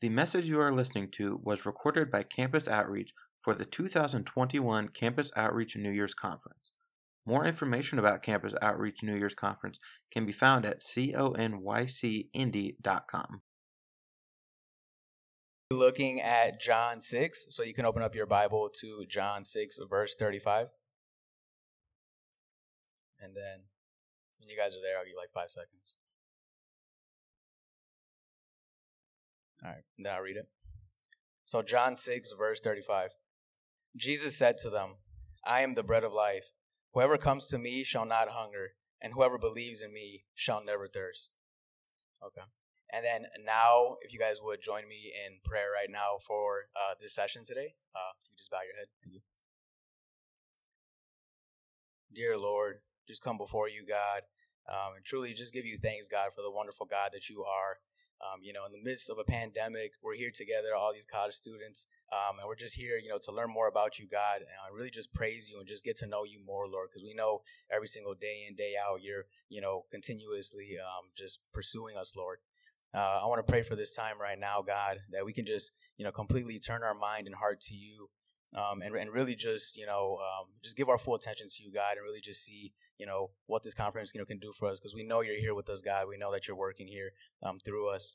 The message you are listening to was recorded by Campus Outreach for the 2021 Campus Outreach New Year's Conference. More information about Campus Outreach New Year's Conference can be found at conycindy.com. Looking at John 6, so you can open up your Bible to John 6, verse 35. And then when you guys are there, I'll give you like five seconds. All right, then I'll read it. So, John 6, verse 35. Jesus said to them, I am the bread of life. Whoever comes to me shall not hunger, and whoever believes in me shall never thirst. Okay. And then now, if you guys would join me in prayer right now for uh, this session today, uh, you just bow your head. Thank you. Dear Lord, just come before you, God, um, and truly just give you thanks, God, for the wonderful God that you are. Um, you know, in the midst of a pandemic, we're here together, all these college students, um, and we're just here, you know, to learn more about you, God, and I really just praise you and just get to know you more, Lord, because we know every single day in, day out, you're, you know, continuously um, just pursuing us, Lord. Uh, I want to pray for this time right now, God, that we can just, you know, completely turn our mind and heart to you, um, and and really just, you know, um, just give our full attention to you, God, and really just see, you know, what this conference, you know, can do for us because we know you're here with us, God. We know that you're working here um, through us.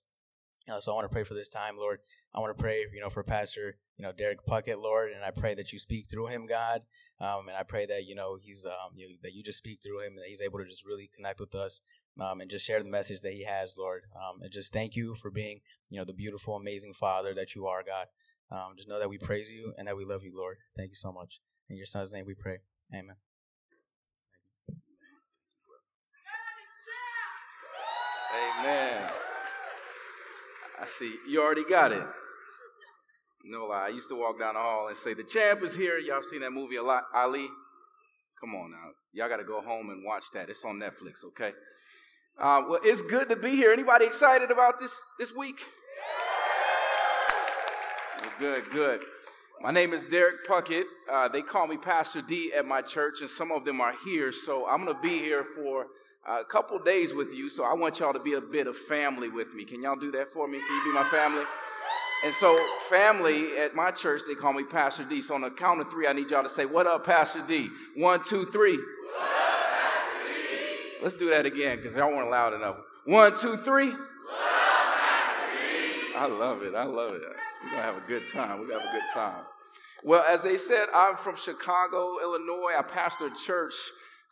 Uh, so I want to pray for this time, Lord. I want to pray, you know, for Pastor, you know, Derek Puckett, Lord, and I pray that you speak through him, God. Um, and I pray that you know he's um, you, that you just speak through him, and that he's able to just really connect with us, um, and just share the message that he has, Lord. Um, and just thank you for being, you know, the beautiful, amazing Father that you are, God. Um, just know that we praise you and that we love you, Lord. Thank you so much. In your Son's name, we pray. Amen. Amen. I see. You already got it. No lie. I used to walk down the hall and say, The champ is here. Y'all seen that movie a lot, Ali? Come on now. Y'all got to go home and watch that. It's on Netflix, okay? Uh, well, it's good to be here. Anybody excited about this this week? Good, good. My name is Derek Puckett. Uh, they call me Pastor D at my church, and some of them are here. So I'm going to be here for a couple days with you. So I want y'all to be a bit of family with me. Can y'all do that for me? Can you be my family? And so, family at my church, they call me Pastor D. So on the count of three, I need y'all to say, What up, Pastor D? One, two, three. Let's do that again because y'all weren't loud enough. One, two, three. I love it. I love it. We're going to have a good time. We're going to have a good time. Well, as they said, I'm from Chicago, Illinois. I pastor a church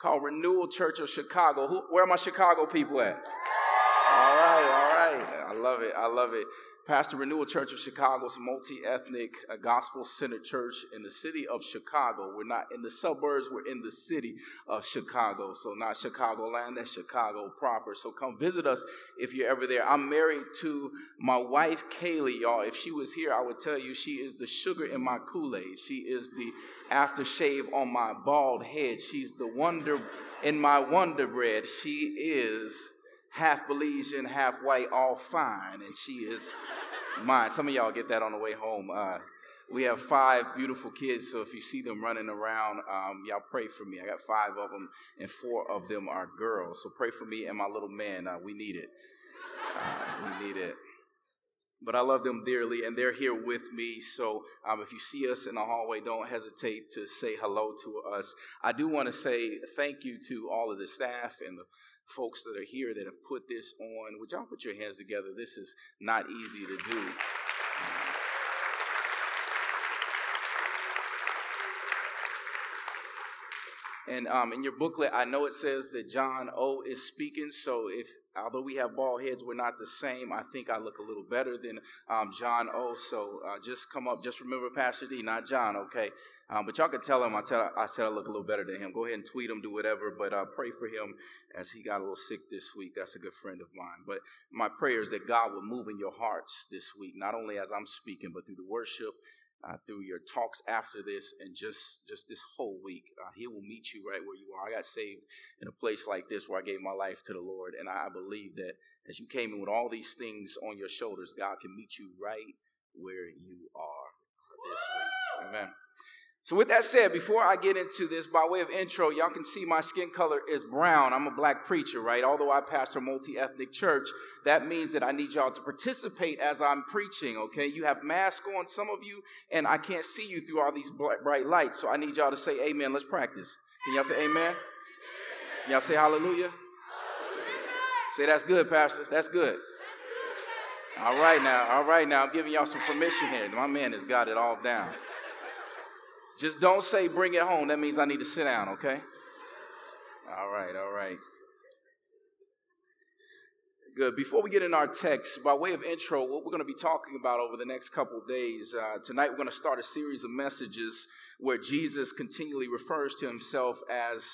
called Renewal Church of Chicago. Who, where are my Chicago people at? All right, all right. I love it. I love it. Pastor Renewal Church of Chicago is a multi ethnic, gospel centered church in the city of Chicago. We're not in the suburbs, we're in the city of Chicago. So, not Chicagoland, that's Chicago proper. So, come visit us if you're ever there. I'm married to my wife, Kaylee, y'all. If she was here, I would tell you she is the sugar in my Kool Aid. She is the aftershave on my bald head. She's the wonder in my Wonder Bread. She is half Belizean, half white, all fine, and she is mine. Some of y'all get that on the way home. Uh, we have five beautiful kids, so if you see them running around, um, y'all pray for me. I got five of them, and four of them are girls. So pray for me and my little man. Uh, we need it. Uh, we need it. But I love them dearly, and they're here with me. So um, if you see us in the hallway, don't hesitate to say hello to us. I do want to say thank you to all of the staff and the folks that are here that have put this on. Would y'all put your hands together? This is not easy to do. And um, in your booklet, I know it says that John O is speaking. So if although we have bald heads, we're not the same. I think I look a little better than um, John O. So uh, just come up. Just remember Pastor D, not John. Okay. Um, but y'all can tell him I tell I said I look a little better than him. Go ahead and tweet him, do whatever. But uh, pray for him as he got a little sick this week. That's a good friend of mine. But my prayer is that God will move in your hearts this week, not only as I'm speaking, but through the worship uh, through your talks after this and just just this whole week. Uh, he will meet you right where you are. I got saved in a place like this where i gave my life to the lord and i believe that as you came in with all these things on your shoulders god can meet you right where you are this week. Amen So, with that said, before I get into this, by way of intro, y'all can see my skin color is brown. I'm a black preacher, right? Although I pastor a multi ethnic church, that means that I need y'all to participate as I'm preaching, okay? You have masks on, some of you, and I can't see you through all these bright lights. So, I need y'all to say amen. Let's practice. Can y'all say amen? Can y'all say hallelujah? Say that's good, Pastor. That's good. All right now, all right now. I'm giving y'all some permission here. My man has got it all down. Just don't say bring it home. That means I need to sit down, okay? All right, all right. Good. Before we get in our text, by way of intro, what we're going to be talking about over the next couple days, uh, tonight we're going to start a series of messages where Jesus continually refers to himself as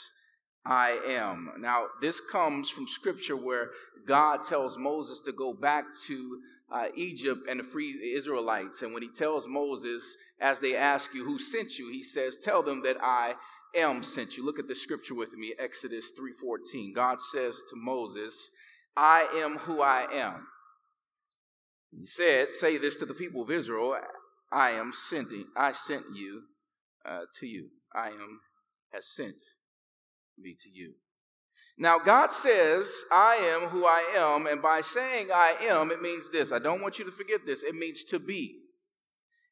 I am. Now, this comes from scripture where God tells Moses to go back to uh, Egypt and the free Israelites. And when he tells Moses, as they ask you, Who sent you? he says, Tell them that I am sent you. Look at the scripture with me, Exodus 3:14. God says to Moses, I am who I am. He said, Say this to the people of Israel, I am sending, I sent you uh, to you. I am has sent me to you. Now, God says, I am who I am, and by saying I am, it means this. I don't want you to forget this. It means to be.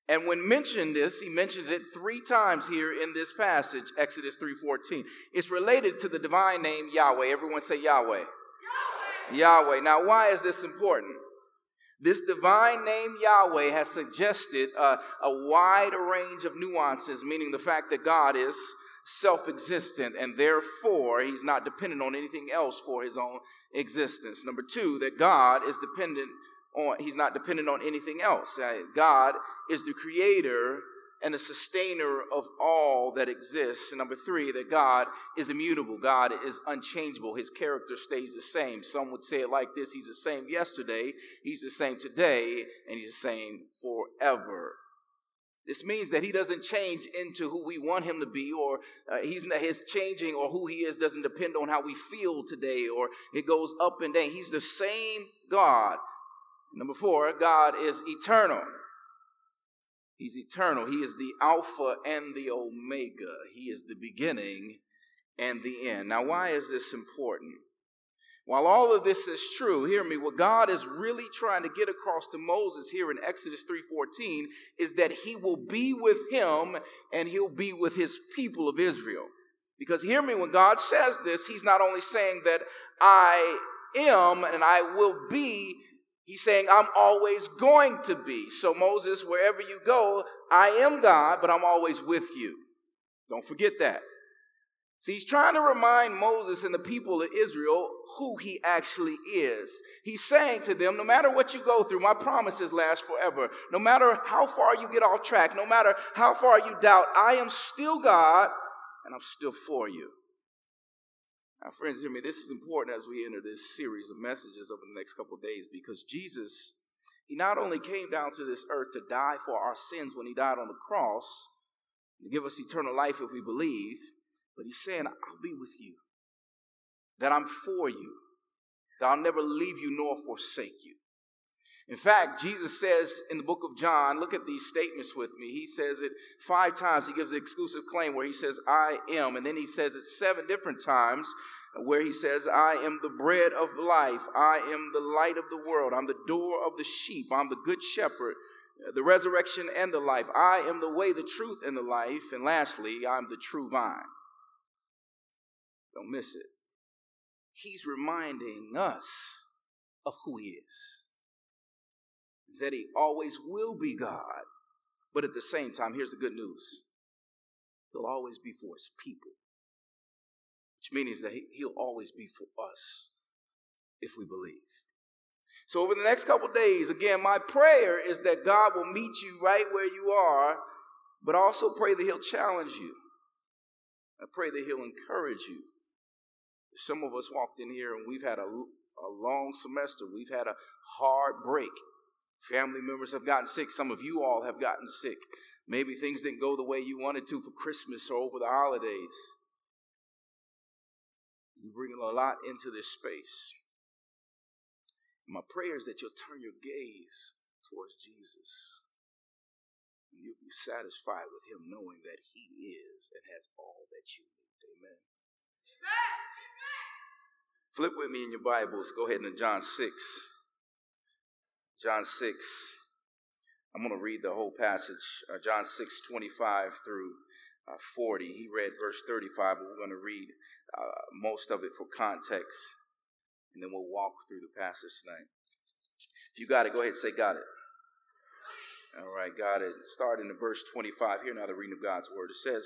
And when mentioned this, he mentions it three times here in this passage, Exodus 3:14. It's related to the divine name Yahweh. Everyone say Yahweh. Yahweh. Yahweh. Now, why is this important? This divine name Yahweh has suggested a, a wide range of nuances, meaning the fact that God is self existent and therefore he's not dependent on anything else for his own existence. Number two, that God is dependent on, he's not dependent on anything else. Uh, God is the creator and the sustainer of all that exists. And number three, that God is immutable. God is unchangeable. His character stays the same. Some would say it like this He's the same yesterday, He's the same today, and He's the same forever. This means that he doesn't change into who we want him to be, or uh, he's his changing or who he is doesn't depend on how we feel today, or it goes up and down. He's the same God. Number four, God is eternal. He's eternal. He is the Alpha and the Omega. He is the beginning and the end. Now, why is this important? While all of this is true, hear me, what God is really trying to get across to Moses here in Exodus 3:14 is that he will be with him and he'll be with his people of Israel. Because hear me, when God says this, he's not only saying that I am and I will be, he's saying I'm always going to be. So Moses, wherever you go, I am God, but I'm always with you. Don't forget that. See, he's trying to remind Moses and the people of Israel who he actually is. He's saying to them, no matter what you go through, my promises last forever. No matter how far you get off track, no matter how far you doubt, I am still God and I'm still for you. Now, friends, hear me. This is important as we enter this series of messages over the next couple days because Jesus, he not only came down to this earth to die for our sins when he died on the cross, to give us eternal life if we believe, but he's saying, I'll be with you, that I'm for you, that I'll never leave you nor forsake you. In fact, Jesus says in the book of John, look at these statements with me. He says it five times. He gives an exclusive claim where he says, I am. And then he says it seven different times where he says, I am the bread of life. I am the light of the world. I'm the door of the sheep. I'm the good shepherd, the resurrection and the life. I am the way, the truth, and the life. And lastly, I'm the true vine. Don't miss it. He's reminding us of who he is. That he always will be God, but at the same time, here's the good news he'll always be for his people, which means that he'll always be for us if we believe. So, over the next couple days, again, my prayer is that God will meet you right where you are, but also pray that He'll challenge you. I pray that He'll encourage you. Some of us walked in here and we've had a, a long semester. We've had a hard break. Family members have gotten sick. Some of you all have gotten sick. Maybe things didn't go the way you wanted to for Christmas or over the holidays. You bring a lot into this space. My prayer is that you'll turn your gaze towards Jesus. And you'll be satisfied with Him knowing that He is and has all that you need. Amen. Flip with me in your Bibles. Go ahead into John 6. John 6. I'm going to read the whole passage. Uh, John 6, 25 through uh, 40. He read verse 35, but we're going to read uh, most of it for context, and then we'll walk through the passage tonight. If you got it, go ahead and say, Got it. All right, got it. Starting in verse 25, here now the reading of God's word. It says,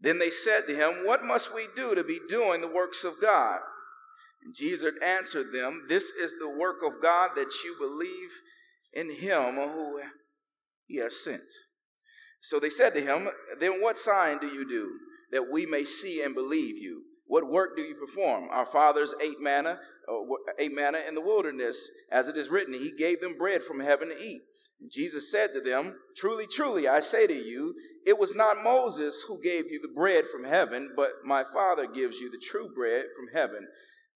Then they said to him, What must we do to be doing the works of God? And Jesus answered them, This is the work of God that you believe in him who he has sent. So they said to him, Then what sign do you do that we may see and believe you? What work do you perform? Our fathers ate manna, uh, ate manna in the wilderness, as it is written, He gave them bread from heaven to eat. Jesus said to them, Truly, truly, I say to you, it was not Moses who gave you the bread from heaven, but my Father gives you the true bread from heaven.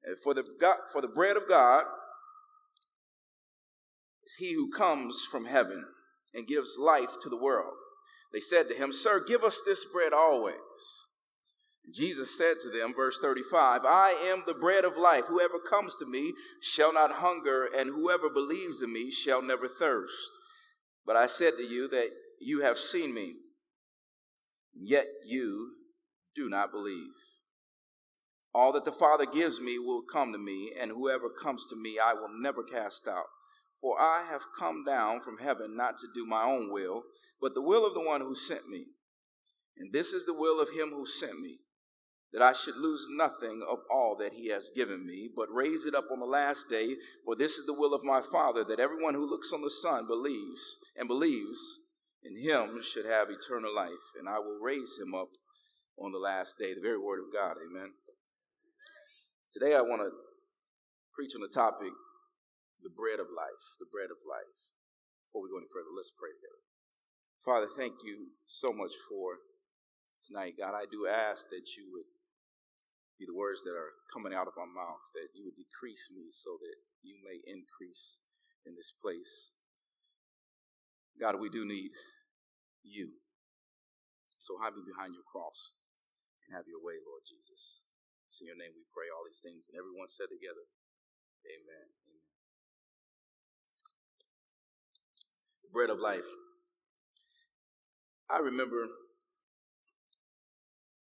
Uh, for the, God, for the bread of God is he who comes from heaven and gives life to the world. They said to him, Sir, give us this bread always. Jesus said to them, verse 35, I am the bread of life. Whoever comes to me shall not hunger, and whoever believes in me shall never thirst. But I said to you that you have seen me, yet you do not believe. All that the Father gives me will come to me, and whoever comes to me I will never cast out. For I have come down from heaven not to do my own will, but the will of the one who sent me. And this is the will of him who sent me, that I should lose nothing of all that he has given me, but raise it up on the last day. For this is the will of my Father, that everyone who looks on the Son believes and believes in him should have eternal life, and I will raise him up on the last day. The very word of God. Amen. Today I want to preach on the topic the bread of life, the bread of life. Before we go any further, let's pray together. Father, thank you so much for tonight. God, I do ask that you would be the words that are coming out of my mouth, that you would decrease me so that you may increase in this place. God, we do need you. So hide me behind your cross and have your way, Lord Jesus. It's in your name we pray all these things. And everyone said together, Amen. bread of life. I remember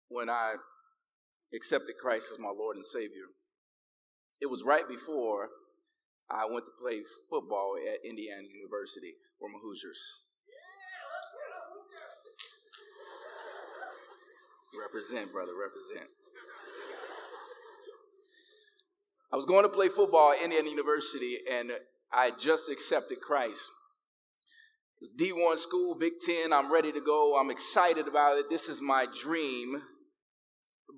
when I accepted Christ as my Lord and Savior. It was right before I went to play football at Indiana University for my Hoosiers. Represent, brother, represent. I was going to play football at Indiana University and I just accepted Christ. It's D1 school, Big Ten. I'm ready to go. I'm excited about it. This is my dream.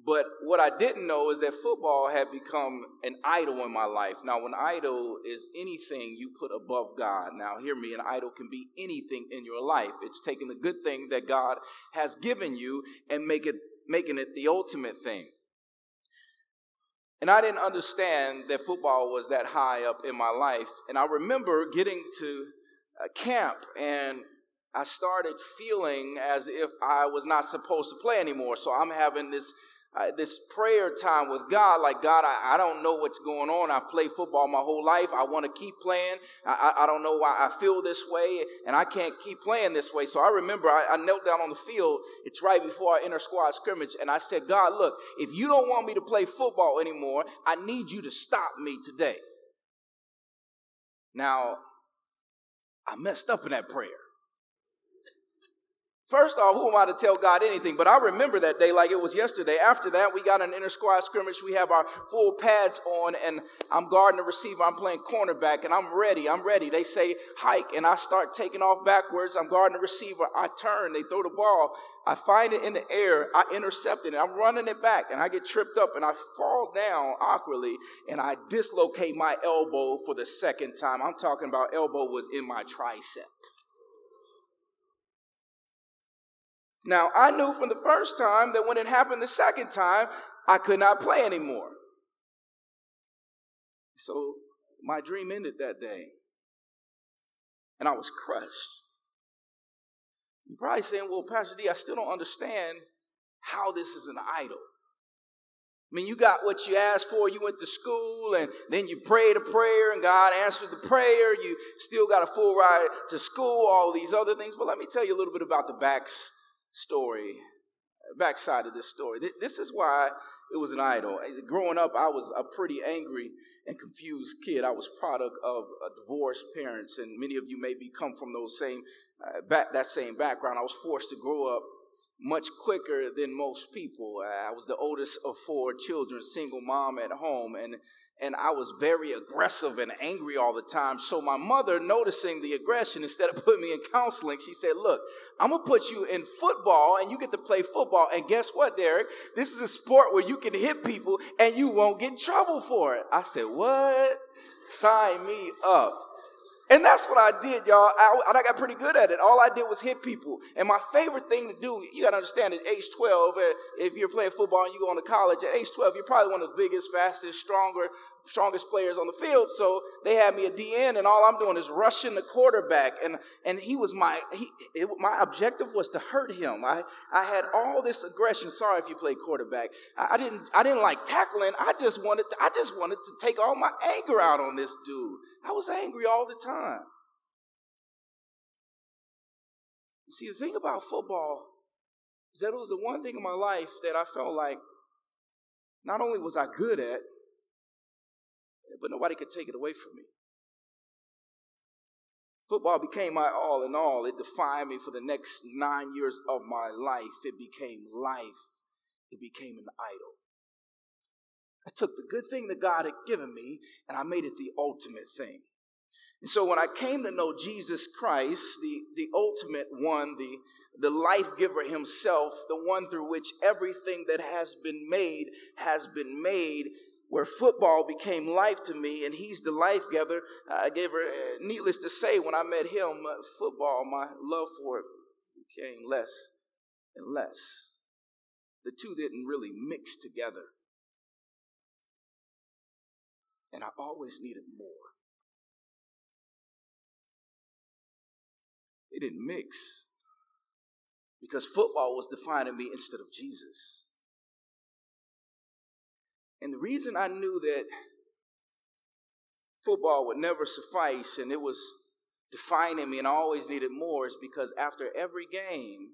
But what I didn't know is that football had become an idol in my life. Now, an idol is anything you put above God. Now, hear me, an idol can be anything in your life. It's taking the good thing that God has given you and make it, making it the ultimate thing. And I didn't understand that football was that high up in my life. And I remember getting to uh, camp and I started feeling as if I was not supposed to play anymore. So I'm having this uh, this prayer time with God, like God, I, I don't know what's going on. I've played football my whole life. I want to keep playing. I, I, I, don't know why I feel this way, and I can't keep playing this way. So I remember I, I knelt down on the field. It's right before our inter squad scrimmage, and I said, God, look, if you don't want me to play football anymore, I need you to stop me today. Now, I messed up in that prayer. First off, who am I to tell God anything? But I remember that day like it was yesterday. After that, we got an inter squad scrimmage. We have our full pads on, and I'm guarding the receiver. I'm playing cornerback, and I'm ready. I'm ready. They say hike, and I start taking off backwards. I'm guarding the receiver. I turn. They throw the ball. I find it in the air. I intercept it. And I'm running it back, and I get tripped up, and I fall down awkwardly, and I dislocate my elbow for the second time. I'm talking about elbow was in my tricep. Now, I knew from the first time that when it happened the second time, I could not play anymore. So my dream ended that day. And I was crushed. You're probably saying, well, Pastor D, I still don't understand how this is an idol. I mean, you got what you asked for. You went to school and then you prayed a prayer and God answered the prayer. You still got a full ride to school, all these other things. But let me tell you a little bit about the backs story, backside of this story. This is why it was an idol. Growing up, I was a pretty angry and confused kid. I was product of divorced parents, and many of you maybe come from those same uh, back, that same background. I was forced to grow up much quicker than most people. I was the oldest of four children, single mom at home, and and I was very aggressive and angry all the time. So my mother, noticing the aggression, instead of putting me in counseling, she said, "Look, I'm gonna put you in football, and you get to play football. And guess what, Derek? This is a sport where you can hit people, and you won't get in trouble for it." I said, "What? Sign me up." And that's what I did, y'all. I, I, got pretty good at it. All I did was hit people. And my favorite thing to do, you got to understand, at age 12, uh, if you're playing football and you go to college, at age 12, you're probably one of the biggest, fastest, stronger, strongest players on the field. So they had me a D-end, and all I'm doing is rushing the quarterback. And, and he was my, he, it, my objective was to hurt him. I, I had all this aggression. Sorry if you play quarterback. I, I didn't, I didn't like tackling. I just wanted, to, I just wanted to take all my anger out on this dude. I was angry all the time. You see, the thing about football is that it was the one thing in my life that I felt like not only was I good at, but nobody could take it away from me. Football became my all in all. It defined me for the next nine years of my life. It became life. It became an idol. I took the good thing that God had given me and I made it the ultimate thing. And so when I came to know Jesus Christ, the, the ultimate one, the, the life giver himself, the one through which everything that has been made has been made, where football became life to me and he's the life giver. I gave her, uh, needless to say, when I met him, uh, football, my love for it became less and less. The two didn't really mix together and I always needed more. It didn't mix because football was defining me instead of Jesus. And the reason I knew that football would never suffice and it was defining me and I always needed more is because after every game,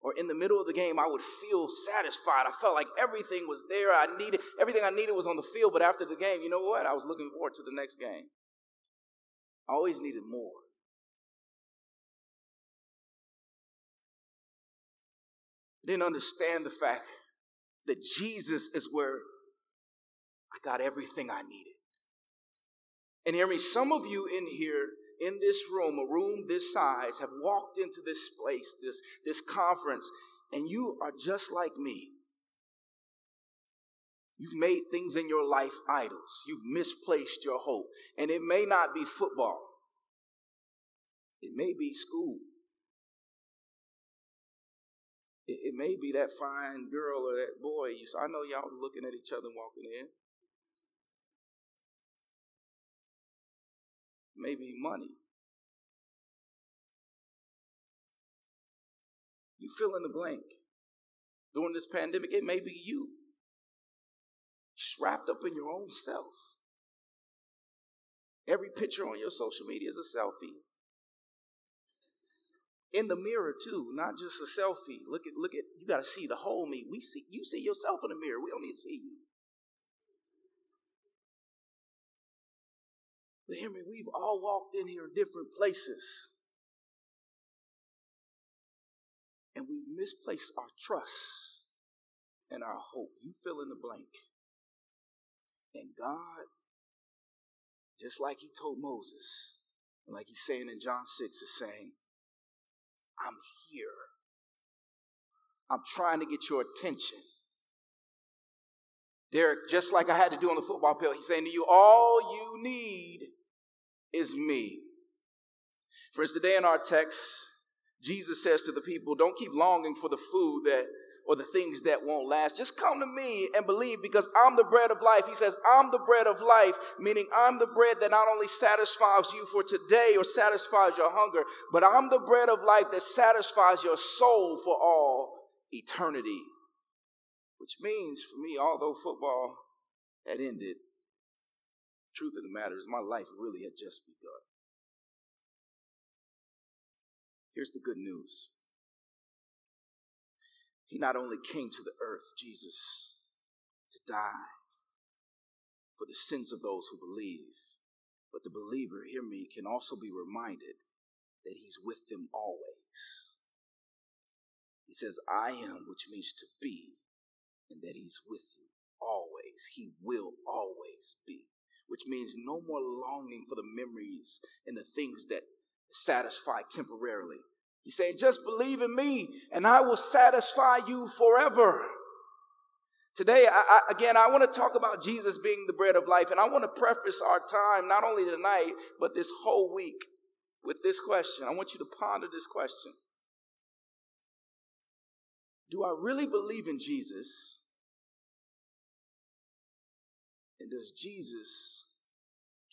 or in the middle of the game, I would feel satisfied. I felt like everything was there. I needed everything I needed was on the field. But after the game, you know what? I was looking forward to the next game. I always needed more. I didn't understand the fact that Jesus is where I got everything I needed. And hear me, some of you in here in this room, a room this size, have walked into this place, this, this conference, and you are just like me. You've made things in your life idols. You've misplaced your hope. And it may not be football, it may be school. It, it may be that fine girl or that boy. You, I know y'all looking at each other and walking in. Maybe money. You fill in the blank. During this pandemic, it may be you. Just wrapped up in your own self. Every picture on your social media is a selfie. In the mirror too, not just a selfie. Look at look at you got to see the whole me. We see you see yourself in the mirror. We don't need to see you. But hear me, we've all walked in here in different places. And we've misplaced our trust and our hope. You fill in the blank. And God, just like He told Moses, and like He's saying in John 6, is saying, I'm here. I'm trying to get your attention. Derek, just like I had to do on the football field, he's saying to you, all you need is me. Friends, today in our text, Jesus says to the people, don't keep longing for the food that or the things that won't last. Just come to me and believe because I'm the bread of life. He says, I'm the bread of life, meaning I'm the bread that not only satisfies you for today or satisfies your hunger, but I'm the bread of life that satisfies your soul for all eternity. Which means for me, although football had ended, truth of the matter is my life really had just begun. Here's the good news. He not only came to the earth, Jesus, to die for the sins of those who believe, but the believer, hear me, can also be reminded that he's with them always. He says, I am, which means to be, and that He's with you always. He will always be, which means no more longing for the memories and the things that satisfy temporarily. He's saying, just believe in me, and I will satisfy you forever. Today, I, I, again, I want to talk about Jesus being the bread of life, and I want to preface our time, not only tonight, but this whole week, with this question. I want you to ponder this question do I really believe in Jesus? And does Jesus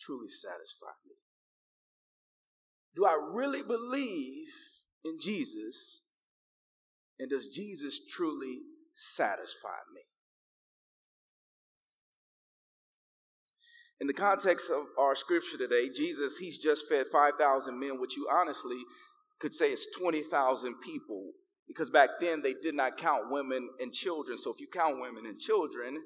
truly satisfy me? Do I really believe in Jesus? And does Jesus truly satisfy me? In the context of our scripture today, Jesus, he's just fed 5,000 men, which you honestly could say is 20,000 people because back then they did not count women and children. So if you count women and children,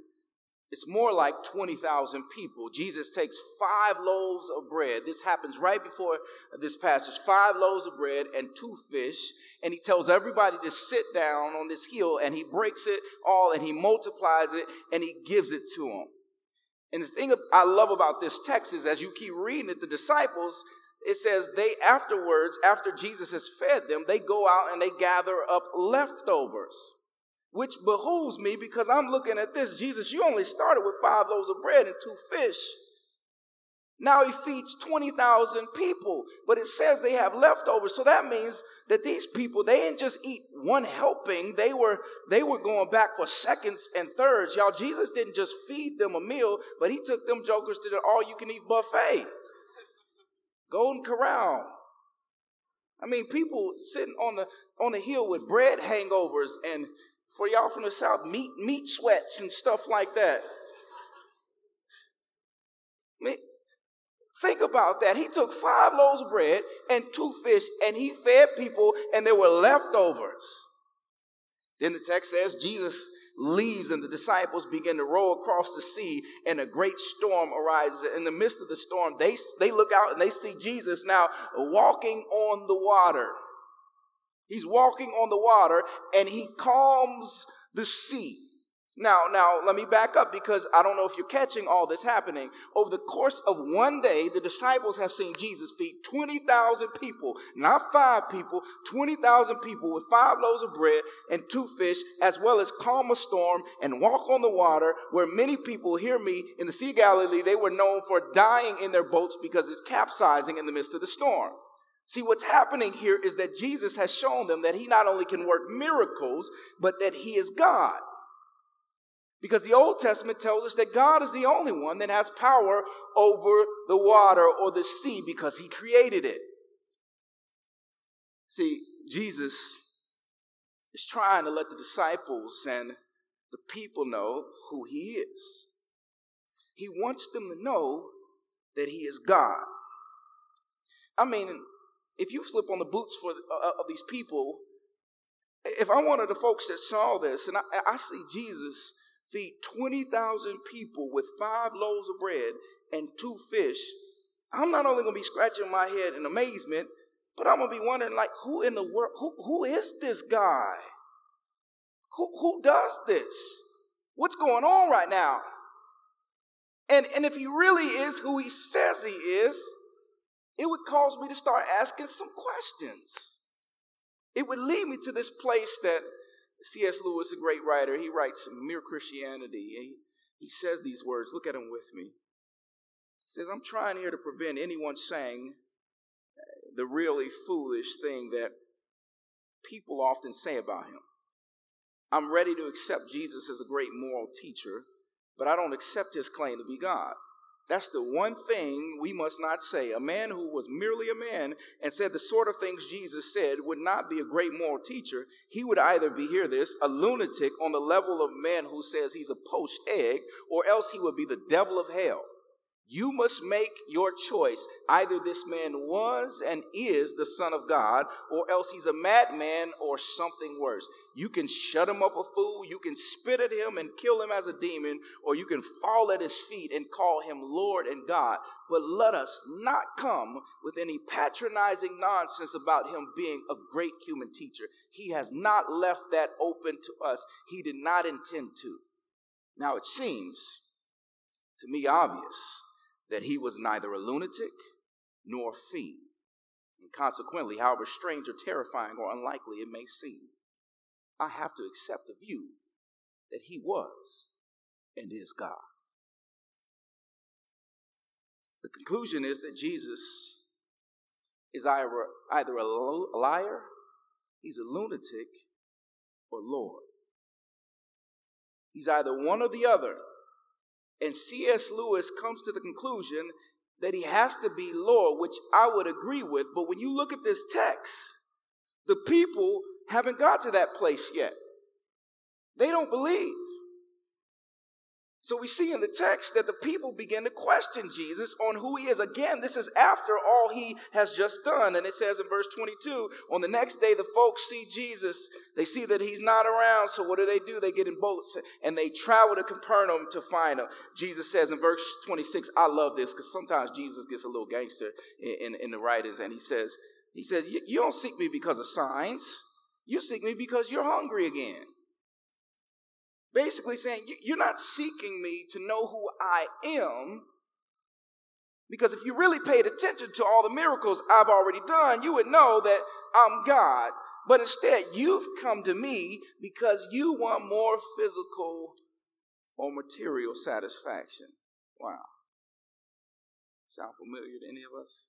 it's more like 20,000 people. Jesus takes five loaves of bread. This happens right before this passage. Five loaves of bread and two fish. And he tells everybody to sit down on this hill and he breaks it all and he multiplies it and he gives it to them. And the thing I love about this text is as you keep reading it, the disciples, it says they afterwards, after Jesus has fed them, they go out and they gather up leftovers, which behooves me because I'm looking at this. Jesus, you only started with five loaves of bread and two fish. Now he feeds 20,000 people, but it says they have leftovers. So that means that these people, they didn't just eat one helping. They were, they were going back for seconds and thirds. Y'all, Jesus didn't just feed them a meal, but he took them jokers to the all you can eat buffet. Golden Corral. I mean, people sitting on the on the hill with bread hangovers and for y'all from the south, meat meat sweats and stuff like that. Think about that. He took five loaves of bread and two fish, and he fed people, and there were leftovers. Then the text says Jesus leaves and the disciples begin to row across the sea and a great storm arises in the midst of the storm they, they look out and they see jesus now walking on the water he's walking on the water and he calms the sea now, now let me back up because I don't know if you're catching all this happening. Over the course of one day, the disciples have seen Jesus feed 20,000 people, not five people, 20,000 people with five loaves of bread and two fish, as well as calm a storm and walk on the water where many people hear me in the Sea of Galilee, they were known for dying in their boats because it's capsizing in the midst of the storm. See, what's happening here is that Jesus has shown them that he not only can work miracles, but that he is God. Because the Old Testament tells us that God is the only one that has power over the water or the sea because he created it. See, Jesus is trying to let the disciples and the people know who he is. He wants them to know that he is God. I mean, if you slip on the boots for, uh, of these people, if I'm one of the folks that saw this and I, I see Jesus feed 20,000 people with five loaves of bread and two fish, I'm not only going to be scratching my head in amazement, but I'm going to be wondering, like, who in the world, who, who is this guy? Who, who does this? What's going on right now? And, and if he really is who he says he is, it would cause me to start asking some questions. It would lead me to this place that C.S. Lewis, a great writer, he writes Mere Christianity. He, he says these words. Look at them with me. He says, I'm trying here to prevent anyone saying the really foolish thing that people often say about him. I'm ready to accept Jesus as a great moral teacher, but I don't accept his claim to be God. That's the one thing we must not say. A man who was merely a man and said the sort of things Jesus said would not be a great moral teacher. He would either be, hear this, a lunatic on the level of man who says he's a poached egg, or else he would be the devil of hell. You must make your choice. Either this man was and is the Son of God, or else he's a madman or something worse. You can shut him up a fool, you can spit at him and kill him as a demon, or you can fall at his feet and call him Lord and God. But let us not come with any patronizing nonsense about him being a great human teacher. He has not left that open to us, he did not intend to. Now it seems to me obvious that he was neither a lunatic nor a fiend. And consequently, however strange or terrifying or unlikely it may seem, I have to accept the view that he was and is God. The conclusion is that Jesus is either, either a liar, he's a lunatic, or Lord. He's either one or the other. And C.S. Lewis comes to the conclusion that he has to be Lord, which I would agree with. But when you look at this text, the people haven't got to that place yet. They don't believe. So we see in the text that the people begin to question Jesus on who he is. Again, this is after all he has just done. And it says in verse 22 on the next day, the folks see Jesus. They see that he's not around. So what do they do? They get in boats and they travel to Capernaum to find him. Jesus says in verse 26, I love this because sometimes Jesus gets a little gangster in, in, in the writings. And he says, he says, you don't seek me because of signs. You seek me because you're hungry again. Basically saying, You're not seeking me to know who I am. Because if you really paid attention to all the miracles I've already done, you would know that I'm God. But instead, you've come to me because you want more physical or material satisfaction. Wow. Sound familiar to any of us?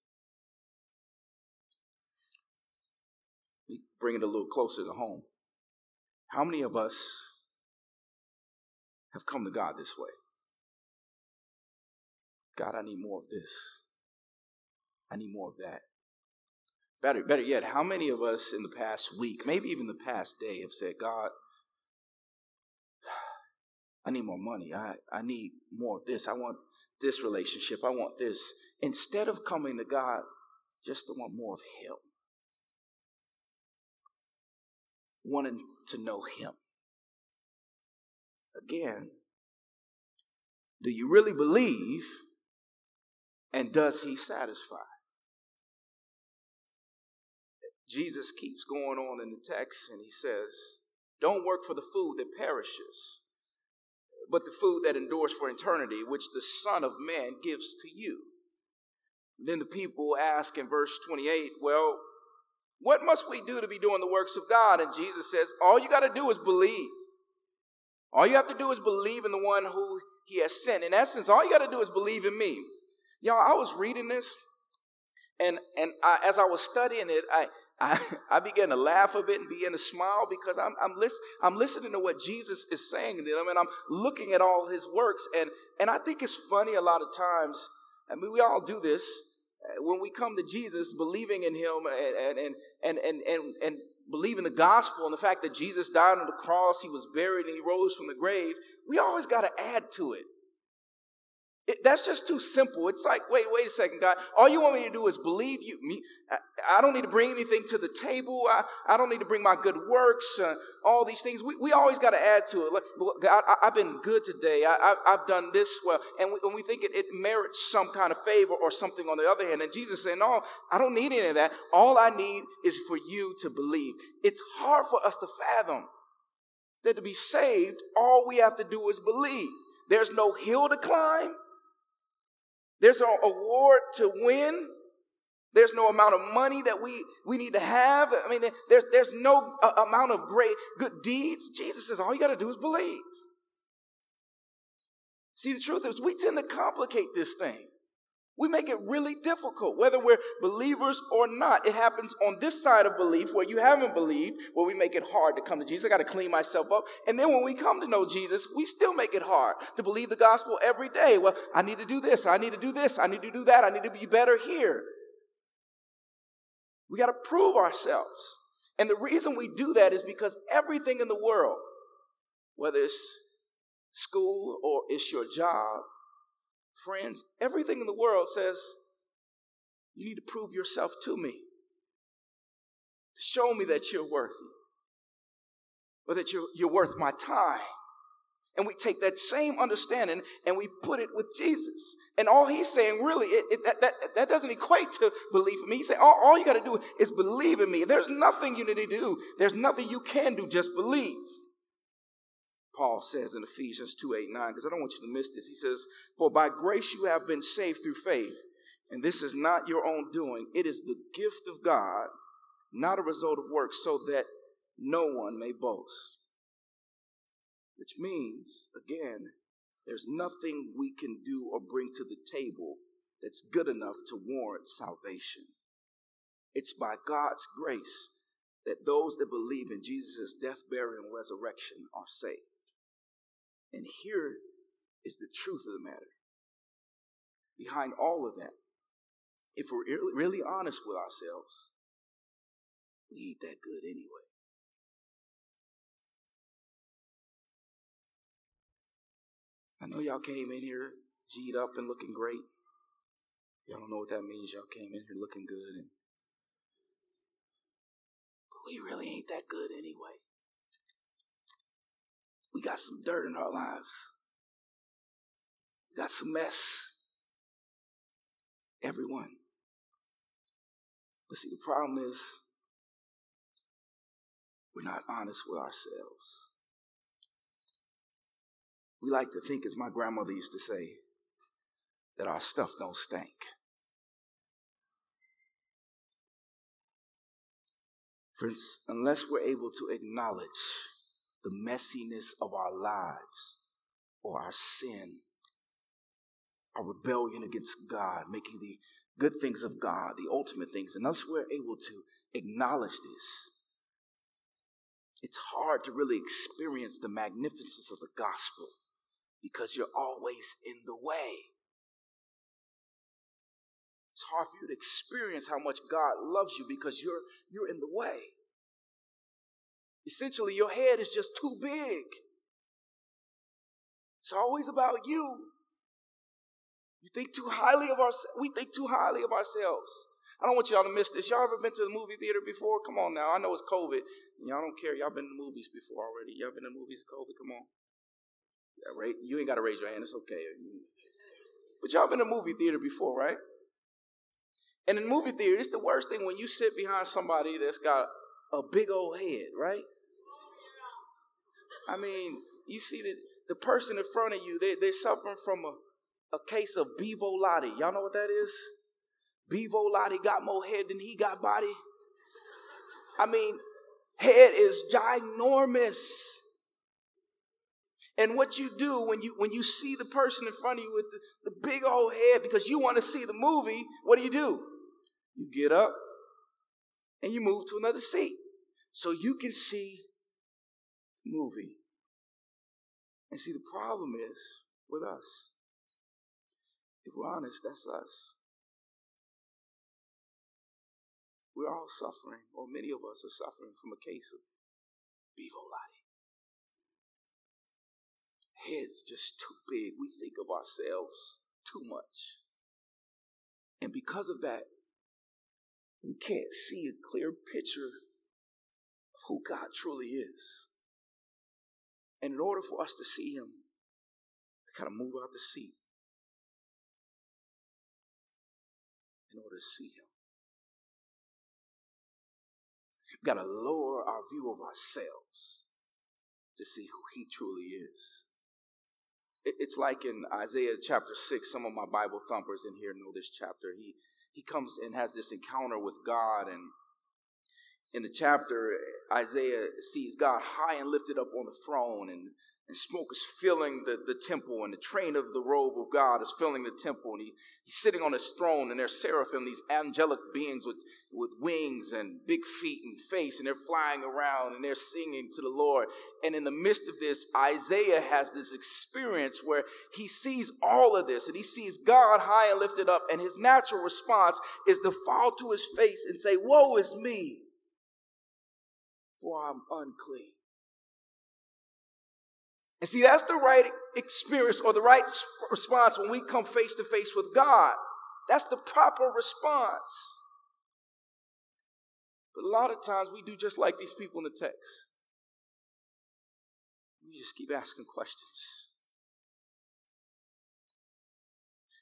Bring it a little closer to home. How many of us have come to God this way. God, I need more of this. I need more of that. Better, better yet, how many of us in the past week, maybe even the past day, have said, God, I need more money. I, I need more of this. I want this relationship. I want this. Instead of coming to God just to want more of Him, wanting to know Him. Again, do you really believe and does he satisfy? Jesus keeps going on in the text and he says, Don't work for the food that perishes, but the food that endures for eternity, which the Son of Man gives to you. Then the people ask in verse 28, Well, what must we do to be doing the works of God? And Jesus says, All you got to do is believe. All you have to do is believe in the one who he has sent. In essence, all you got to do is believe in me. Y'all, I was reading this, and and I, as I was studying it, I, I I began to laugh a bit and began to smile because I'm I'm, I'm listening to what Jesus is saying to them, and I'm looking at all his works, and and I think it's funny a lot of times. I mean, we all do this when we come to Jesus, believing in Him and and and and and, and believe in the gospel and the fact that Jesus died on the cross, he was buried, and he rose from the grave, we always got to add to it. It, that's just too simple. It's like, wait, wait a second, God. All you want me to do is believe you. Me, I, I don't need to bring anything to the table. I, I don't need to bring my good works. Uh, all these things. We, we always got to add to it. Like, God, I, have been good today. I, have done this well, and we, we think it, it merits some kind of favor or something on the other hand. And Jesus said, No, I don't need any of that. All I need is for you to believe. It's hard for us to fathom that to be saved, all we have to do is believe. There's no hill to climb, there's no award to win. There's no amount of money that we, we need to have. I mean, there's, there's no uh, amount of great good deeds. Jesus says all you got to do is believe. See, the truth is, we tend to complicate this thing. We make it really difficult, whether we're believers or not. It happens on this side of belief where you haven't believed, where we make it hard to come to Jesus. I got to clean myself up. And then when we come to know Jesus, we still make it hard to believe the gospel every day. Well, I need to do this. I need to do this. I need to do that. I need to be better here. We got to prove ourselves. And the reason we do that is because everything in the world, whether it's school or it's your job, friends, everything in the world says you need to prove yourself to me. To show me that you're worthy or that you're, you're worth my time. And we take that same understanding and we put it with Jesus. And all he's saying, really, it, it, that, that, that doesn't equate to belief in me. He said, all, all you got to do is believe in me. There's nothing you need to do, there's nothing you can do, just believe. Paul says in Ephesians 2 8 9, because I don't want you to miss this. He says, For by grace you have been saved through faith, and this is not your own doing, it is the gift of God, not a result of works, so that no one may boast. Which means, again, there's nothing we can do or bring to the table that's good enough to warrant salvation. It's by God's grace that those that believe in Jesus' death, burial, and resurrection are saved. And here is the truth of the matter. Behind all of that, if we're really honest with ourselves, we ain't that good anyway. I know y'all came in here G'd up and looking great. Y'all don't know what that means. Y'all came in here looking good. And, but we really ain't that good anyway. We got some dirt in our lives. We got some mess. Everyone. But see, the problem is we're not honest with ourselves. We like to think, as my grandmother used to say, that our stuff don't stink. Friends, unless we're able to acknowledge the messiness of our lives or our sin, our rebellion against God, making the good things of God the ultimate things, unless we're able to acknowledge this, it's hard to really experience the magnificence of the gospel because you're always in the way. It's hard for you to experience how much God loves you because you're, you're in the way. Essentially, your head is just too big. It's always about you. You think too highly of ourselves. We think too highly of ourselves. I don't want y'all to miss this. Y'all ever been to the movie theater before? Come on now. I know it's COVID. Y'all don't care. Y'all been to movies before already. Y'all been to movies COVID? Come on. Yeah, right? You ain't got to raise your hand. It's okay. But y'all been to movie theater before, right? And in movie theater, it's the worst thing when you sit behind somebody that's got a big old head, right? I mean, you see that the person in front of you, they, they're suffering from a, a case of Bevo Lottie. Y'all know what that is? Bevo Lottie got more head than he got body. I mean, head is ginormous. And what you do when you when you see the person in front of you with the, the big old head because you want to see the movie, what do you do? You get up and you move to another seat so you can see the movie. And see, the problem is with us. If we're honest, that's us. We're all suffering, or many of us are suffering from a case of Bevolati. Heads just too big. We think of ourselves too much. And because of that, we can't see a clear picture of who God truly is. And in order for us to see Him, we gotta move out the seat in order to see Him. We've got to lower our view of ourselves to see who he truly is. It's like in Isaiah chapter 6, some of my Bible thumpers in here know this chapter. He, he comes and has this encounter with God, and in the chapter, Isaiah sees God high and lifted up on the throne, and and smoke is filling the, the temple, and the train of the robe of God is filling the temple. And he, he's sitting on his throne, and there's seraphim, these angelic beings with, with wings and big feet and face, and they're flying around and they're singing to the Lord. And in the midst of this, Isaiah has this experience where he sees all of this, and he sees God high and lifted up, and his natural response is to fall to his face and say, Woe is me, for I'm unclean. And see, that's the right experience or the right response when we come face to face with God. That's the proper response. But a lot of times we do just like these people in the text. We just keep asking questions.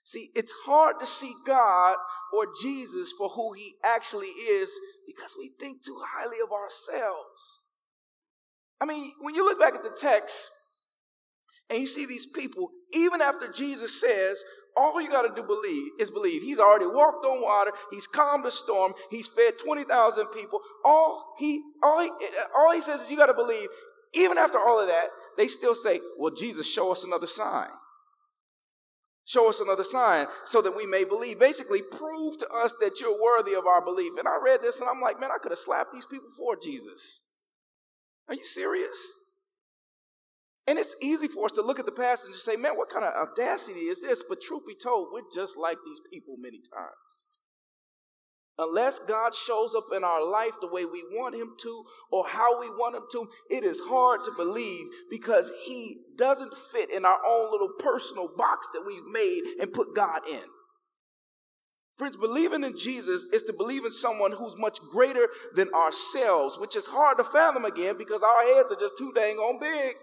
See, it's hard to see God or Jesus for who he actually is because we think too highly of ourselves. I mean, when you look back at the text, and you see these people, even after Jesus says, all you got to do believe is believe. He's already walked on water. He's calmed the storm. He's fed 20,000 people. All he, all he, all he says is you got to believe. Even after all of that, they still say, well, Jesus, show us another sign. Show us another sign so that we may believe. Basically, prove to us that you're worthy of our belief. And I read this and I'm like, man, I could have slapped these people for Jesus. Are you serious? And it's easy for us to look at the past and say, man, what kind of audacity is this? But truth be told, we're just like these people many times. Unless God shows up in our life the way we want Him to or how we want Him to, it is hard to believe because He doesn't fit in our own little personal box that we've made and put God in. Friends, believing in Jesus is to believe in someone who's much greater than ourselves, which is hard to fathom again because our heads are just too dang on big.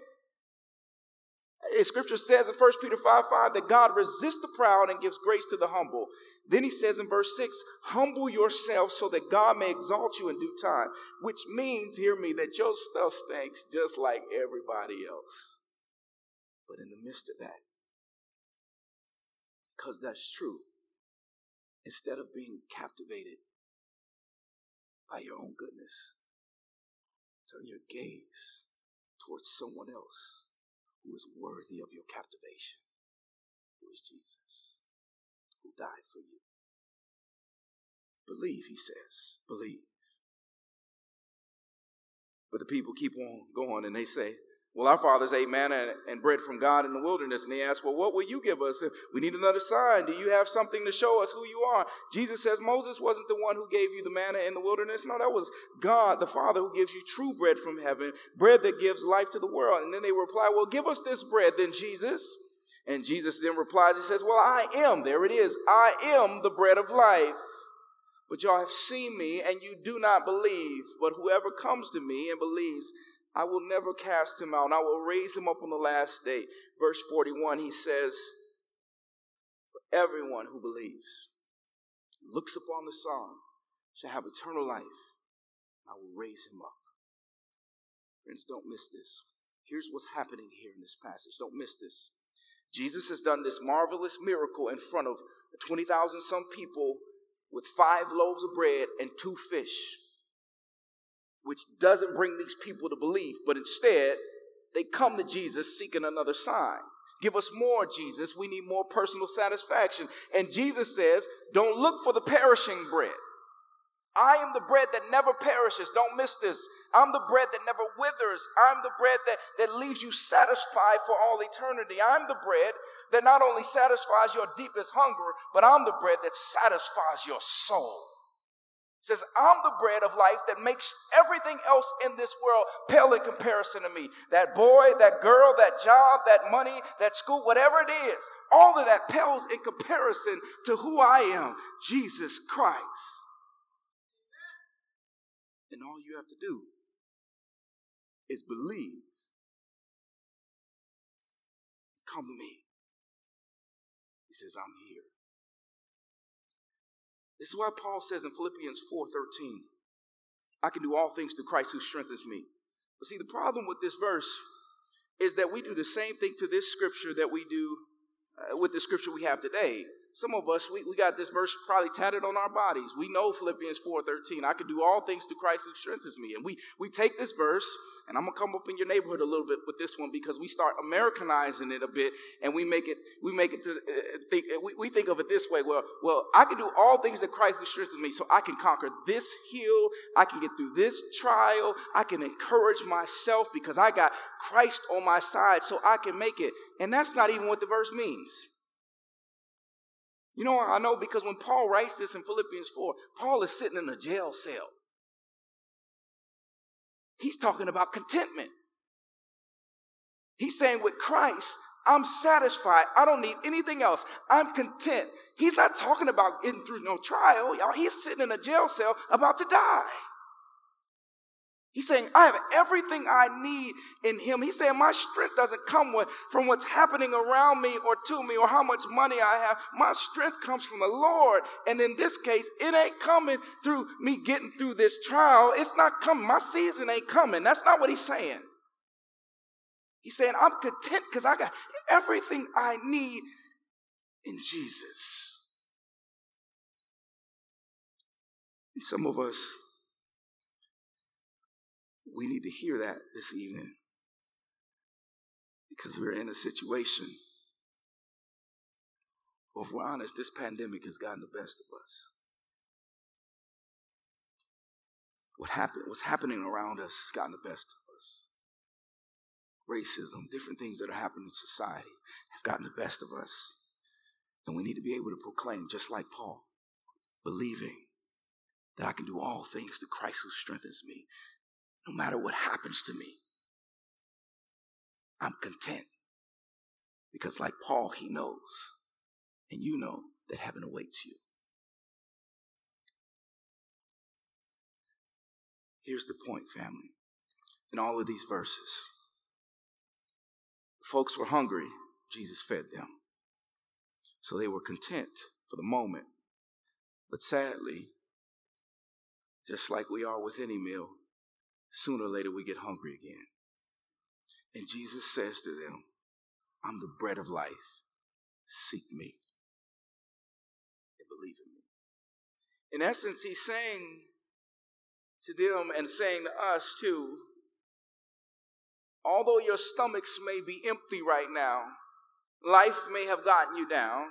Scripture says in 1 Peter 5 5 that God resists the proud and gives grace to the humble. Then he says in verse 6, humble yourself so that God may exalt you in due time, which means, hear me, that your stuff stinks just like everybody else. But in the midst of that, because that's true, instead of being captivated by your own goodness, turn your gaze towards someone else who is worthy of your captivation, who is Jesus, who died for you. Believe, he says, believe. But the people keep on going and they say, well, our fathers ate manna and bread from God in the wilderness. And they asked, Well, what will you give us? We need another sign. Do you have something to show us who you are? Jesus says, Moses wasn't the one who gave you the manna in the wilderness. No, that was God, the Father, who gives you true bread from heaven, bread that gives life to the world. And then they reply, Well, give us this bread then, Jesus. And Jesus then replies, He says, Well, I am. There it is. I am the bread of life. But y'all have seen me and you do not believe. But whoever comes to me and believes I will never cast him out. I will raise him up on the last day. Verse 41, he says, For everyone who believes, looks upon the Son, shall have eternal life. I will raise him up. Friends, don't miss this. Here's what's happening here in this passage. Don't miss this. Jesus has done this marvelous miracle in front of 20,000 some people with five loaves of bread and two fish which doesn't bring these people to belief, but instead they come to Jesus seeking another sign. Give us more, Jesus. We need more personal satisfaction. And Jesus says, Don't look for the perishing bread. I am the bread that never perishes. Don't miss this. I'm the bread that never withers. I'm the bread that, that leaves you satisfied for all eternity. I'm the bread that not only satisfies your deepest hunger, but I'm the bread that satisfies your soul says, I'm the bread of life that makes everything else in this world pale in comparison to me. That boy, that girl, that job, that money, that school, whatever it is, all of that pales in comparison to who I am, Jesus Christ. And all you have to do is believe. Come to me. He says, I'm here. This is why Paul says in Philippians 4:13, I can do all things through Christ who strengthens me. But see, the problem with this verse is that we do the same thing to this scripture that we do uh, with the scripture we have today. Some of us, we, we got this verse probably tatted on our bodies. We know Philippians 4.13. I can do all things through Christ who strengthens me. And we, we take this verse, and I'm going to come up in your neighborhood a little bit with this one because we start Americanizing it a bit, and we make it, we make it to uh, think, we, we think of it this way. Well, well, I can do all things that Christ who strengthens me, so I can conquer this hill. I can get through this trial. I can encourage myself because I got Christ on my side, so I can make it. And that's not even what the verse means. You know, I know because when Paul writes this in Philippians 4, Paul is sitting in a jail cell. He's talking about contentment. He's saying, with Christ, I'm satisfied. I don't need anything else. I'm content. He's not talking about getting through no trial, y'all. He's sitting in a jail cell about to die. He's saying, I have everything I need in him. He's saying, my strength doesn't come with, from what's happening around me or to me or how much money I have. My strength comes from the Lord. And in this case, it ain't coming through me getting through this trial. It's not coming. My season ain't coming. That's not what he's saying. He's saying, I'm content because I got everything I need in Jesus. And some of us, we need to hear that this evening because we're in a situation well, if we're honest, this pandemic has gotten the best of us. What happened, what's happening around us has gotten the best of us. Racism, different things that are happening in society have gotten the best of us. And we need to be able to proclaim, just like Paul, believing that I can do all things through Christ who strengthens me no matter what happens to me. I'm content. Because, like Paul, he knows, and you know, that heaven awaits you. Here's the point, family. In all of these verses, folks were hungry, Jesus fed them. So they were content for the moment. But sadly, just like we are with any meal, sooner or later we get hungry again. And Jesus says to them, I'm the bread of life. Seek me and believe in me. In essence, he's saying to them and saying to us too, although your stomachs may be empty right now, life may have gotten you down,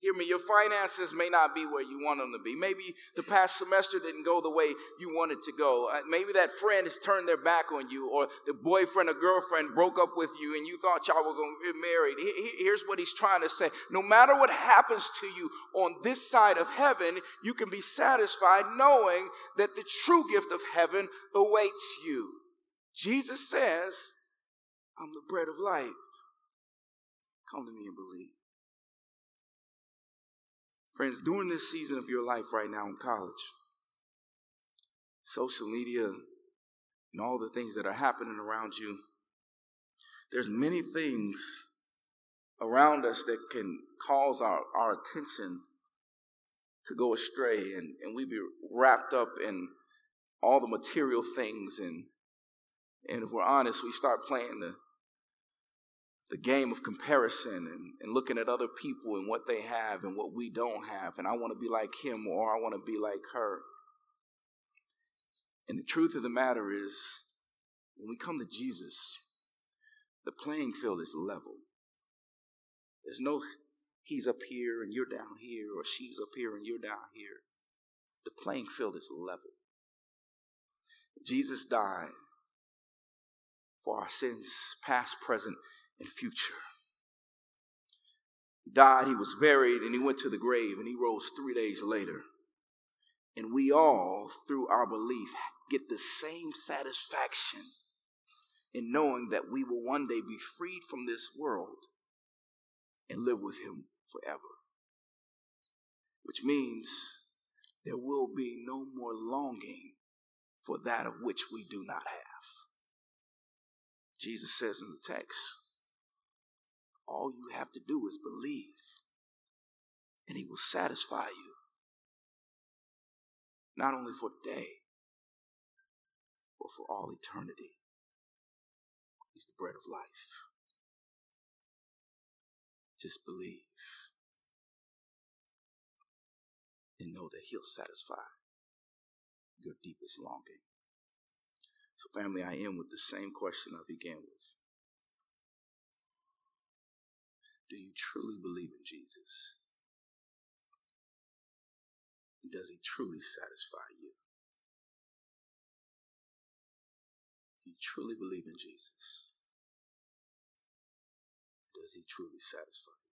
Hear me, your finances may not be where you want them to be. Maybe the past semester didn't go the way you wanted to go. Uh, maybe that friend has turned their back on you, or the boyfriend or girlfriend broke up with you and you thought y'all were going to get married. Here's what he's trying to say No matter what happens to you on this side of heaven, you can be satisfied knowing that the true gift of heaven awaits you. Jesus says, I'm the bread of life. Come to me and believe. Friends, during this season of your life right now in college, social media and all the things that are happening around you, there's many things around us that can cause our, our attention to go astray and, and we be wrapped up in all the material things and and if we're honest, we start playing the the game of comparison and, and looking at other people and what they have and what we don't have. And I want to be like him or I want to be like her. And the truth of the matter is, when we come to Jesus, the playing field is level. There's no he's up here and you're down here, or she's up here and you're down here. The playing field is level. Jesus died for our sins, past, present, and future. He died, he was buried, and he went to the grave, and he rose three days later. And we all, through our belief, get the same satisfaction in knowing that we will one day be freed from this world and live with him forever. Which means there will be no more longing for that of which we do not have. Jesus says in the text, all you have to do is believe, and He will satisfy you. Not only for today, but for all eternity. He's the bread of life. Just believe and know that He'll satisfy your deepest longing. So, family, I end with the same question I began with. Do you truly believe in Jesus? Does he truly satisfy you? Do you truly believe in Jesus? Does he truly satisfy you?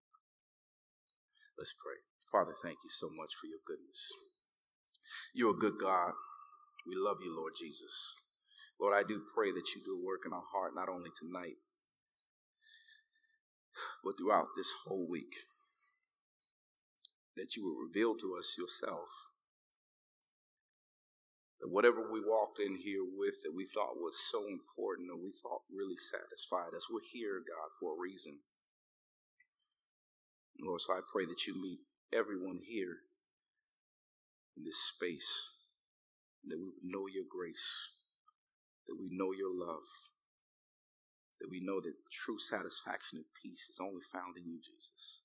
Let's pray. Father, thank you so much for your goodness. You're a good God. We love you, Lord Jesus. Lord, I do pray that you do work in our heart, not only tonight, but throughout this whole week. That you will reveal to us yourself. That whatever we walked in here with that we thought was so important or we thought really satisfied us, we're here, God, for a reason. Lord, so I pray that you meet everyone here in this space, that we know your grace, that we know your love, that we know that true satisfaction and peace is only found in you, Jesus.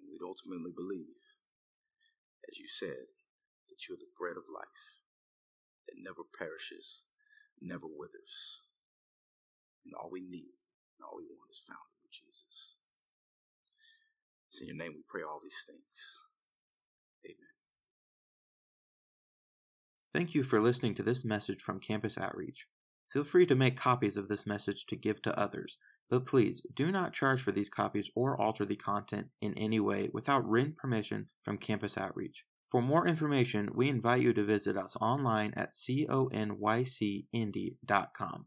And we'd ultimately believe, as you said, that you're the bread of life that never perishes, never withers. And all we need and all we want is found in you, Jesus. It's in your name we pray all these things. Amen. Thank you for listening to this message from Campus Outreach. Feel free to make copies of this message to give to others, but please do not charge for these copies or alter the content in any way without written permission from Campus Outreach. For more information, we invite you to visit us online at conycindy.com.